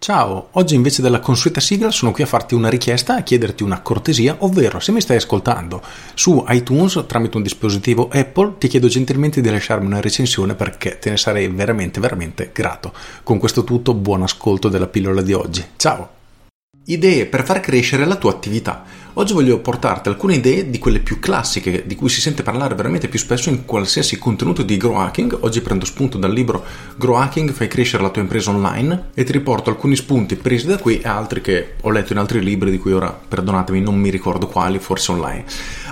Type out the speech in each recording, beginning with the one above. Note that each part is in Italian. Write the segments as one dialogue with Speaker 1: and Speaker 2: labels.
Speaker 1: Ciao, oggi invece della consueta sigla sono qui a farti una richiesta a chiederti una cortesia, ovvero se mi stai ascoltando su iTunes tramite un dispositivo Apple ti chiedo gentilmente di lasciarmi una recensione perché te ne sarei veramente veramente grato. Con questo tutto buon ascolto della pillola di oggi. Ciao! Idee per far crescere la tua attività. Oggi voglio portarti alcune idee di quelle più classiche, di cui si sente parlare veramente più spesso in qualsiasi contenuto di grow hacking. Oggi prendo spunto dal libro Grow Hacking, fai crescere la tua impresa online e ti riporto alcuni spunti presi da qui e altri che ho letto in altri libri di cui ora, perdonatemi, non mi ricordo quali, forse online.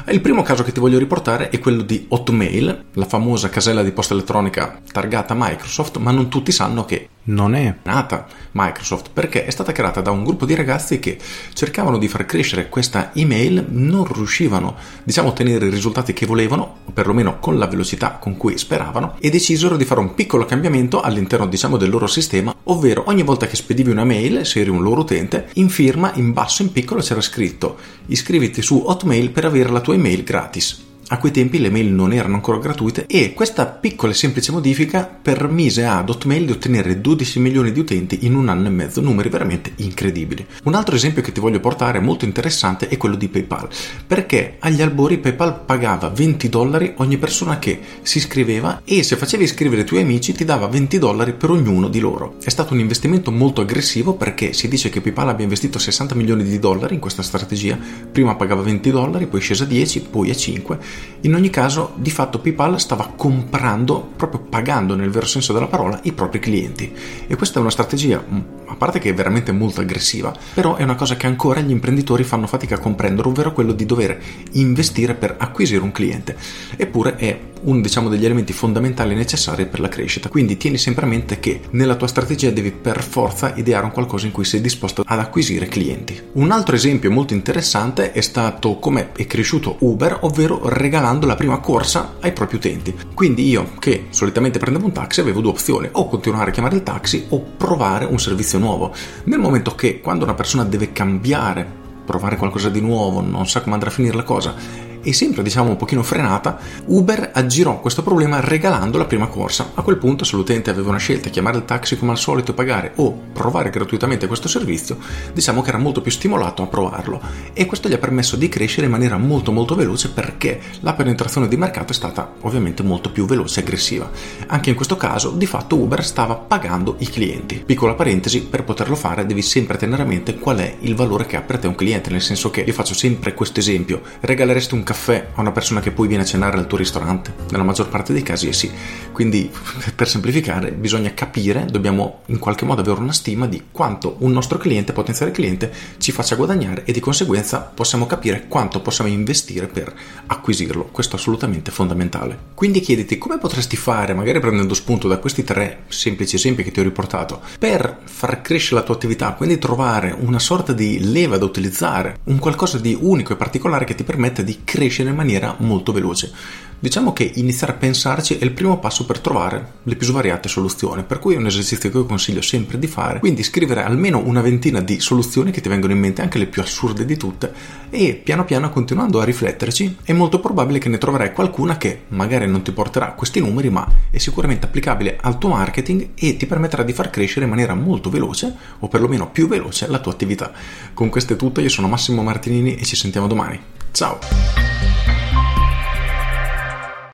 Speaker 1: Il primo caso che ti voglio riportare è quello di Hotmail, la famosa casella di posta elettronica targata Microsoft, ma non tutti sanno che non è nata Microsoft perché è stata creata da un gruppo di ragazzi che cercavano di far crescere questa email, non riuscivano diciamo a ottenere i risultati che volevano, o perlomeno con la velocità con cui speravano, e decisero di fare un piccolo cambiamento all'interno diciamo del loro sistema, ovvero ogni volta che spedivi una mail, se eri un loro utente, in firma, in basso, in piccolo c'era scritto iscriviti su Hotmail per avere la tua email gratis. A quei tempi le mail non erano ancora gratuite e questa piccola e semplice modifica permise ad Hotmail di ottenere 12 milioni di utenti in un anno e mezzo, numeri veramente incredibili. Un altro esempio che ti voglio portare molto interessante è quello di PayPal, perché agli albori PayPal pagava 20 dollari ogni persona che si iscriveva e se facevi iscrivere i tuoi amici ti dava 20 dollari per ognuno di loro. È stato un investimento molto aggressivo perché si dice che PayPal abbia investito 60 milioni di dollari in questa strategia, prima pagava 20 dollari, poi scesa a 10, poi a 5 in ogni caso, di fatto PayPal stava comprando, proprio pagando nel vero senso della parola, i propri clienti. E questa è una strategia, mm, a parte che è veramente molto aggressiva, però è una cosa che ancora gli imprenditori fanno fatica a comprendere, ovvero quello di dover investire per acquisire un cliente. Eppure è uno diciamo, degli elementi fondamentali necessari per la crescita. Quindi tieni sempre a mente che nella tua strategia devi per forza ideare un qualcosa in cui sei disposto ad acquisire clienti. Un altro esempio molto interessante è stato come è cresciuto Uber, ovvero regalando la prima corsa ai propri utenti. Quindi io, che solitamente prendevo un taxi, avevo due opzioni, o continuare a chiamare il taxi o provare un servizio nuovo. Nel momento che quando una persona deve cambiare provare qualcosa di nuovo, non sa come andrà a finire la cosa e sempre diciamo un pochino frenata, Uber aggirò questo problema regalando la prima corsa. A quel punto se l'utente aveva una scelta, chiamare il taxi come al solito pagare o provare gratuitamente questo servizio, diciamo che era molto più stimolato a provarlo e questo gli ha permesso di crescere in maniera molto molto veloce perché la penetrazione di mercato è stata ovviamente molto più veloce e aggressiva. Anche in questo caso di fatto Uber stava pagando i clienti. Piccola parentesi, per poterlo fare devi sempre tenere a mente qual è il valore che ha per te un cliente, nel senso che io faccio sempre questo esempio, regaleresti un caffè caffè a una persona che poi viene a cenare al tuo ristorante? Nella maggior parte dei casi è sì. Quindi, per semplificare, bisogna capire, dobbiamo in qualche modo avere una stima di quanto un nostro cliente, potenziale cliente, ci faccia guadagnare e di conseguenza possiamo capire quanto possiamo investire per acquisirlo. Questo è assolutamente fondamentale. Quindi chiediti come potresti fare, magari prendendo spunto da questi tre semplici esempi che ti ho riportato, per far crescere la tua attività, quindi trovare una sorta di leva da utilizzare, un qualcosa di unico e particolare che ti permette di crescere crescere in maniera molto veloce. Diciamo che iniziare a pensarci è il primo passo per trovare le più svariate soluzioni, per cui è un esercizio che io consiglio sempre di fare, quindi scrivere almeno una ventina di soluzioni che ti vengono in mente, anche le più assurde di tutte, e piano piano continuando a rifletterci è molto probabile che ne troverai qualcuna che magari non ti porterà questi numeri, ma è sicuramente applicabile al tuo marketing e ti permetterà di far crescere in maniera molto veloce, o perlomeno più veloce, la tua attività. Con questo è tutto, io sono Massimo Martinini e ci sentiamo domani. Ciao!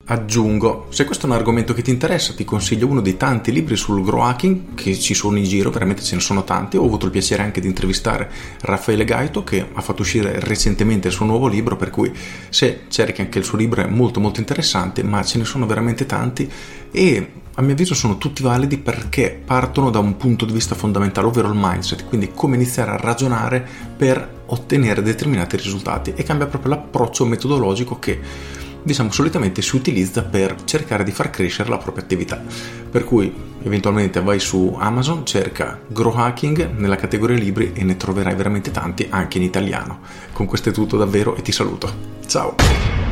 Speaker 1: Aggiungo, se questo è un argomento che ti interessa, ti consiglio uno dei tanti libri sul grow hacking che ci sono in giro, veramente ce ne sono tanti. Ho avuto il piacere anche di intervistare Raffaele Gaito che ha fatto uscire recentemente il suo nuovo libro, per cui se cerchi anche il suo libro è molto molto interessante, ma ce ne sono veramente tanti e a mio avviso sono tutti validi perché partono da un punto di vista fondamentale, ovvero il mindset, quindi come iniziare a ragionare per ottenere determinati risultati e cambia proprio l'approccio metodologico che diciamo solitamente si utilizza per cercare di far crescere la propria attività. Per cui eventualmente vai su Amazon, cerca Grow Hacking nella categoria libri e ne troverai veramente tanti anche in italiano. Con questo è tutto davvero e ti saluto. Ciao!